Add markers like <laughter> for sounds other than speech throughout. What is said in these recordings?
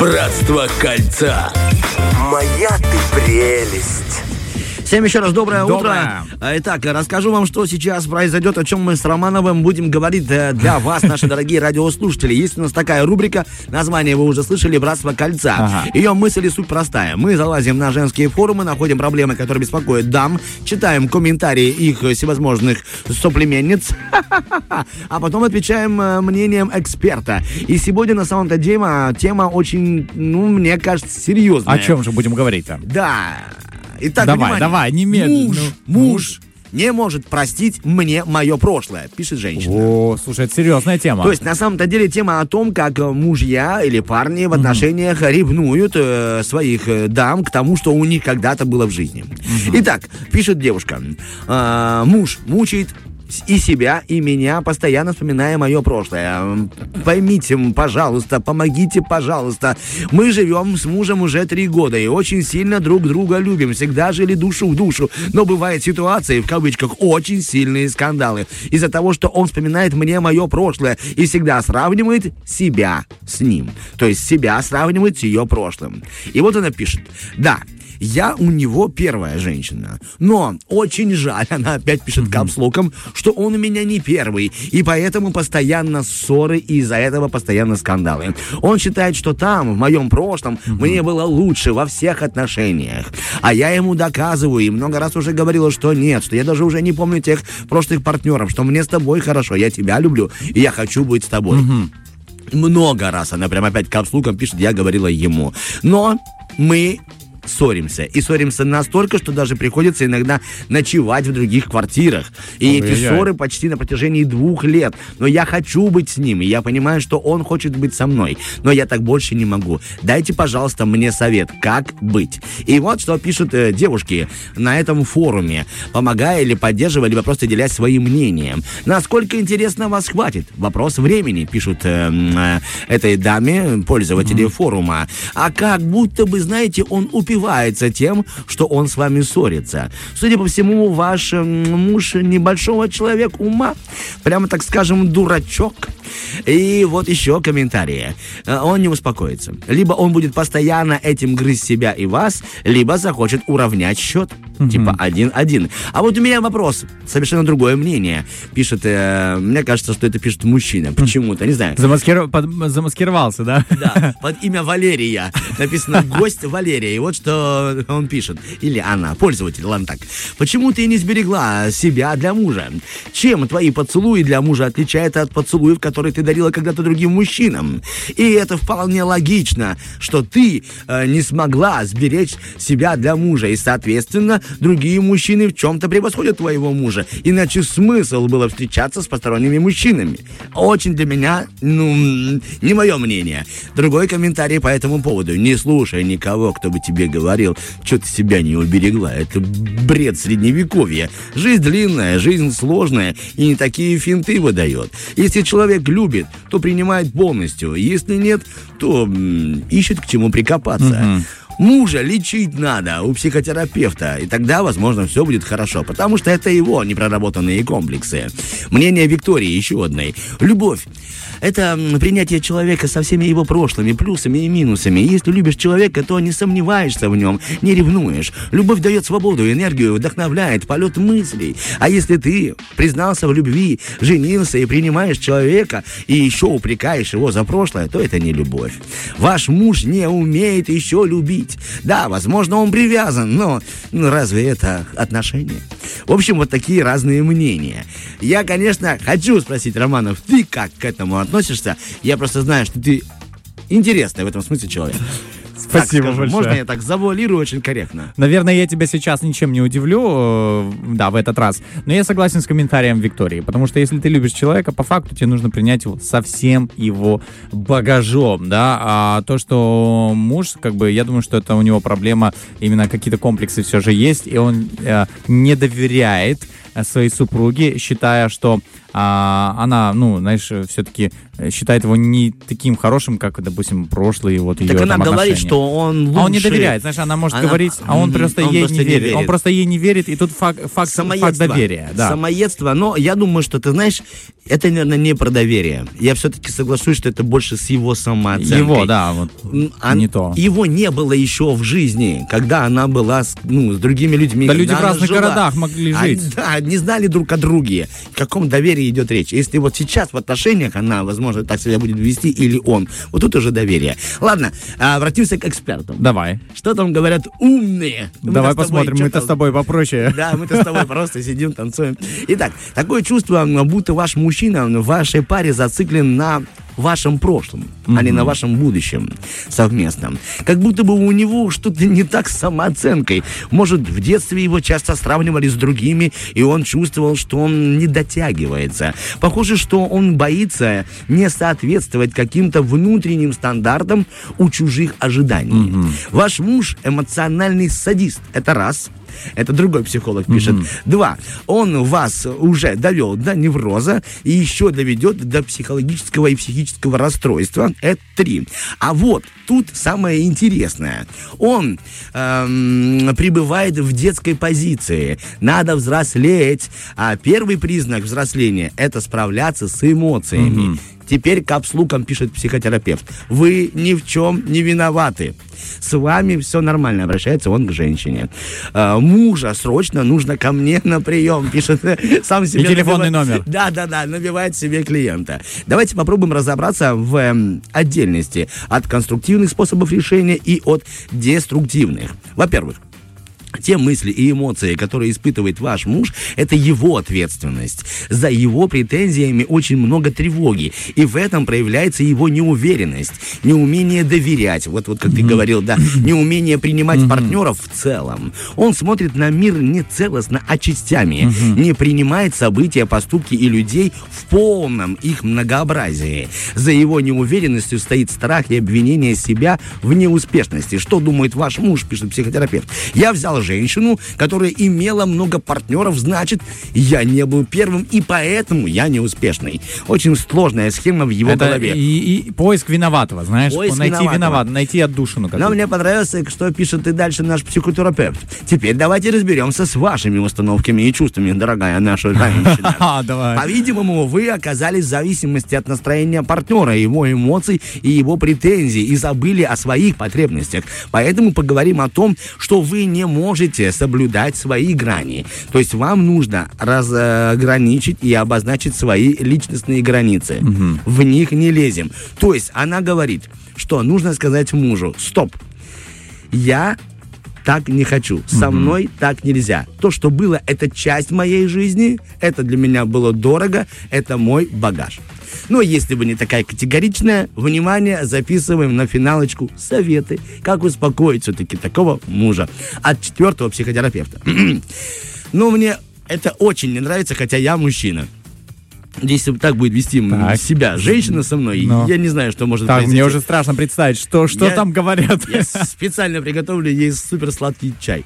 Братство кольца. Моя ты прелесть. Всем еще раз доброе, Доброе. утро. Итак, расскажу вам, что сейчас произойдет, о чем мы с Романовым будем говорить э, для <laughs> вас, наши дорогие радиослушатели. Есть у нас такая рубрика, название вы уже слышали, «Братство кольца». Ага. Ее мысль и суть простая. Мы залазим на женские форумы, находим проблемы, которые беспокоят дам, читаем комментарии их всевозможных соплеменниц, <laughs> а потом отвечаем э, мнением эксперта. И сегодня, на самом-то деле, тема очень, ну, мне кажется, серьезная. О чем же будем говорить-то? Да. Итак, Давай, внимание. давай, немедленно. Муж, Ну, муж не может простить мне мое прошлое, пишет женщина. О, слушай, это серьезная тема. То есть, на самом-то деле, тема о том, как э, мужья или парни в отношениях ревнуют э, своих э, дам к тому, что у них когда-то было в жизни. Итак, пишет девушка. э, муж мучает и себя, и меня, постоянно вспоминая мое прошлое. Поймите, пожалуйста, помогите, пожалуйста. Мы живем с мужем уже три года и очень сильно друг друга любим. Всегда жили душу в душу. Но бывают ситуации, в кавычках, очень сильные скандалы. Из-за того, что он вспоминает мне мое прошлое и всегда сравнивает себя с ним. То есть себя сравнивает с ее прошлым. И вот она пишет. Да, я у него первая женщина. Но очень жаль, она опять пишет капслоком, что он у меня не первый. И поэтому постоянно ссоры, и из-за этого постоянно скандалы. Он считает, что там, в моем прошлом, мне было лучше во всех отношениях. А я ему доказываю, и много раз уже говорила, что нет, что я даже уже не помню тех прошлых партнеров, что мне с тобой хорошо, я тебя люблю, и я хочу быть с тобой. Много раз она прям опять капслуком пишет, я говорила ему. Но мы ссоримся. И ссоримся настолько, что даже приходится иногда ночевать в других квартирах. И эти Ой-ой-ой. ссоры почти на протяжении двух лет. Но я хочу быть с ним, и я понимаю, что он хочет быть со мной. Но я так больше не могу. Дайте, пожалуйста, мне совет, как быть. И вот что пишут э, девушки на этом форуме, помогая или поддерживая, либо просто делясь своим мнением. Насколько интересно вас хватит? Вопрос времени, пишут э, э, этой даме, пользователи форума. А как будто бы, знаете, он упивается тем, что он с вами ссорится. Судя по всему, ваш муж небольшого человека ума, прямо так скажем, дурачок. И вот еще комментарии. Э, Он не успокоится. Либо он будет постоянно этим грызть себя и вас, либо захочет уравнять счет. Типа один-один. А вот у меня вопрос. Совершенно другое мнение. Пишет, э, мне кажется, что это пишет мужчина. Почему-то, не знаю. Замаскиров- под- Замаскировался, да? Да, <laughs> под имя Валерия. Написано «Гость Валерия». И вот что он пишет. Или она, пользователь, ладно так. Почему ты не сберегла себя для мужа? Чем твои поцелуи для мужа отличаются от поцелуев, которые ты дарила когда-то другим мужчинам? И это вполне логично, что ты э, не смогла сберечь себя для мужа. И, соответственно, другие мужчины в чем-то превосходят твоего мужа. Иначе смысл было встречаться с посторонними мужчинами. Очень для меня, ну, не мое мнение. Другой комментарий по этому поводу. Не слушай никого, кто бы тебе говорил, что ты себя не уберегла. Это бред средневековья. Жизнь длинная, жизнь сложная, и не такие финты выдает. Если человек любит, то принимает полностью. Если нет, то м, ищет к чему прикопаться. Мужа лечить надо у психотерапевта, и тогда, возможно, все будет хорошо, потому что это его непроработанные комплексы. Мнение Виктории еще одной. Любовь. Это принятие человека со всеми его прошлыми, плюсами и минусами. Если любишь человека, то не сомневаешься в нем, не ревнуешь. Любовь дает свободу, энергию, вдохновляет, полет мыслей. А если ты признался в любви, женился и принимаешь человека, и еще упрекаешь его за прошлое, то это не любовь. Ваш муж не умеет еще любить. Да, возможно, он привязан, но ну, разве это отношения? В общем, вот такие разные мнения. Я, конечно, хочу спросить, Романов, ты как к этому относишься? Я просто знаю, что ты интересный в этом смысле человек. Спасибо большое. Можно я так завуалирую очень корректно? Наверное, я тебя сейчас ничем не удивлю, э, да, в этот раз. Но я согласен с комментарием Виктории, потому что если ты любишь человека, по факту тебе нужно принять его со всем его багажом, да. А то, что муж, как бы, я думаю, что это у него проблема, именно какие-то комплексы все же есть, и он э, не доверяет э, своей супруге, считая, что а, она, ну, знаешь, все-таки считает его не таким хорошим, как, допустим, прошлые вот ее Так она там, говорит, отношения. что он лучше. А он не доверяет, знаешь, она может Она- говорить, а он просто он ей просто не не верит. верит. Он просто ей не верит, и тут факт, факт, факт Самоедство. доверия. Да. Самоедство, но я думаю, что ты знаешь, это, наверное, не про доверие. Я все-таки соглашусь, что это больше с его самооценкой. Его, да, вот М, а не то. Его не было еще в жизни, когда она была с, ну, с другими людьми. Да люди в разных жила. городах могли Они, жить. да, не знали друг о друге. О каком доверии идет речь. Если вот сейчас в отношениях она, возможно, так себя будет вести, или он, вот тут уже доверие. Ладно, а, обратимся к экспертам. Давай. Что там говорят умные? Мы-то Давай посмотрим, мы-то с тобой попроще. да, мы-то с тобой просто сидим, танцуем. Итак, такое чувство, будто ваш мужчина в вашей паре зациклен на вашем прошлом, а не на вашем будущем совместном. Как будто бы у него что-то не так с самооценкой. Может, в детстве его часто сравнивали с другими, и он чувствовал, что он не дотягивается. Похоже, что он боится не соответствовать каким-то внутренним стандартам у чужих ожиданий. Ваш муж эмоциональный садист. Это раз. Это другой психолог пишет. Два. Он вас уже довел до невроза и еще доведет до психологического и психического расстройства. Это три. А вот тут самое интересное. Он эм, пребывает в детской позиции. Надо взрослеть. А первый признак взросления – это справляться с эмоциями. Теперь капслуком пишет психотерапевт. Вы ни в чем не виноваты. С вами все нормально, обращается он к женщине. «Э, мужа срочно нужно ко мне на прием, <laughs> пишет сам себе. телефонный набивает- номер. Да, да, да, набивает себе клиента. Давайте попробуем разобраться в эм, отдельности от конструктивных способов решения и от деструктивных. Во-первых, те мысли и эмоции, которые испытывает ваш муж, это его ответственность. За его претензиями очень много тревоги, и в этом проявляется его неуверенность, неумение доверять, вот, вот как ты говорил, да, неумение принимать партнеров в целом. Он смотрит на мир не целостно, а частями, не принимает события, поступки и людей в полном их многообразии. За его неуверенностью стоит страх и обвинение себя в неуспешности. Что думает ваш муж, пишет психотерапевт. Я взял женщину, которая имела много партнеров, значит, я не был первым, и поэтому я неуспешный. Очень сложная схема в его Это голове. и, и поиск виноватого, знаешь, Поиск найти виноватого. виноват, найти отдушину. Но какую-то. мне понравилось, что пишет и дальше наш психотерапевт. Теперь давайте разберемся с вашими установками и чувствами, дорогая наша женщина. <laughs> А, давай. По-видимому, вы оказались в зависимости от настроения партнера, его эмоций и его претензий и забыли о своих потребностях. Поэтому поговорим о том, что вы не можете соблюдать свои грани. То есть вам нужно разграничить и обозначить свои личностные границы. В них не лезем. То есть она говорит, что нужно сказать мужу, стоп, я так не хочу. Со мной так нельзя. То, что было, это часть моей жизни. Это для меня было дорого. Это мой багаж. Но если вы не такая категоричная, внимание, записываем на финалочку советы, как успокоить все-таки такого мужа от четвертого психотерапевта. <clears throat> Но мне это очень не нравится, хотя я мужчина. Если так будет вести Так. себя женщина со мной, Но. я не знаю, что может Так, произойти. мне уже страшно представить, что, что Я- там говорят. Я специально приготовлю ей супер сладкий чай.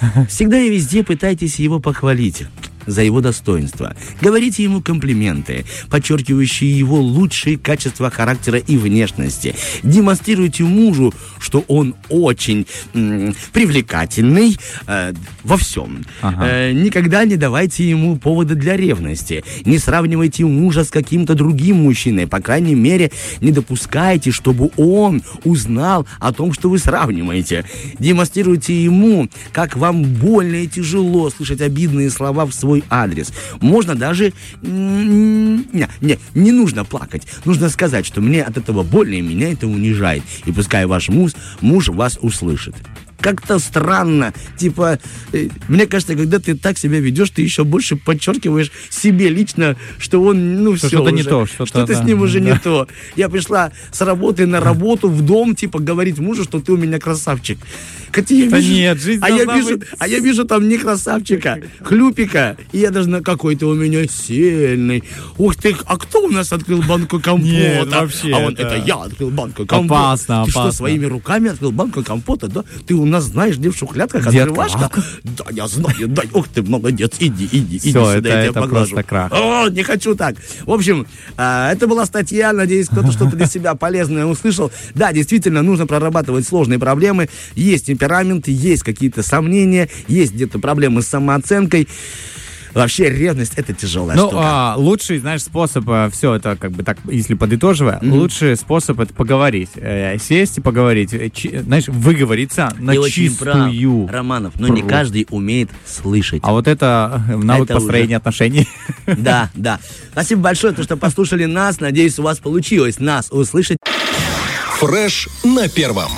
<laughs> Всегда и везде пытайтесь его похвалить за его достоинства. Говорите ему комплименты, подчеркивающие его лучшие качества характера и внешности. Демонстрируйте мужу, что он очень м, привлекательный э, во всем. Ага. Э, никогда не давайте ему повода для ревности. Не сравнивайте мужа с каким-то другим мужчиной. По крайней мере, не допускайте, чтобы он узнал о том, что вы сравниваете. Демонстрируйте ему, как вам больно и тяжело слышать обидные слова в свой адрес. Можно даже... Не, не, не нужно плакать. Нужно сказать, что мне от этого больно и меня это унижает. И пускай ваш муж, муж вас услышит как-то странно. Типа, э, мне кажется, когда ты так себя ведешь, ты еще больше подчеркиваешь себе лично, что он, ну, Что все что-то не то, что-то, Что-то с да. ним уже не Да. то. Я пришла с работы на работу в дом, типа, говорить мужу, что ты у меня красавчик. Хотя я Да вижу, нет, жизнь а я вижу, быть- а я вижу там не красавчика, хлюпика, и я даже на какой-то у меня сильный. Ух ты, а кто у нас открыл банку компота? Нет, вообще, а он, это- это я открыл банку компота. Опасно, Ты что, опасно. своими руками открыл банку компота, да? Ты у нас знаешь, где в шухлядках Где открывашка? Да, я знаю, да. Ух ты, молодец, иди, иди, иди Всё, сюда, это- я тебя это поглажу. просто крах. О, не хочу так. В общем, а, это была статья. Надеюсь, кто-то что-то для себя полезное услышал. Да, действительно, нужно прорабатывать сложные проблемы. Есть темперамент, есть какие-то сомнения, есть где-то проблемы с самооценкой. Вообще, ревность это тяжелая Ну, штука. а, лучший, знаешь, способ, все это как бы так, если подытоживая, лучший способ это поговорить. Э, сесть и поговорить. Э, чи- знаешь, выговориться на Ты очень прав, чистую. Романов, но не Про- каждый умеет слышать. А вот это э, навык Это построения отношений. <laughs> Да, да. Спасибо большое, то, что послушали нас. Надеюсь, у вас получилось нас услышать. Фреш на первом.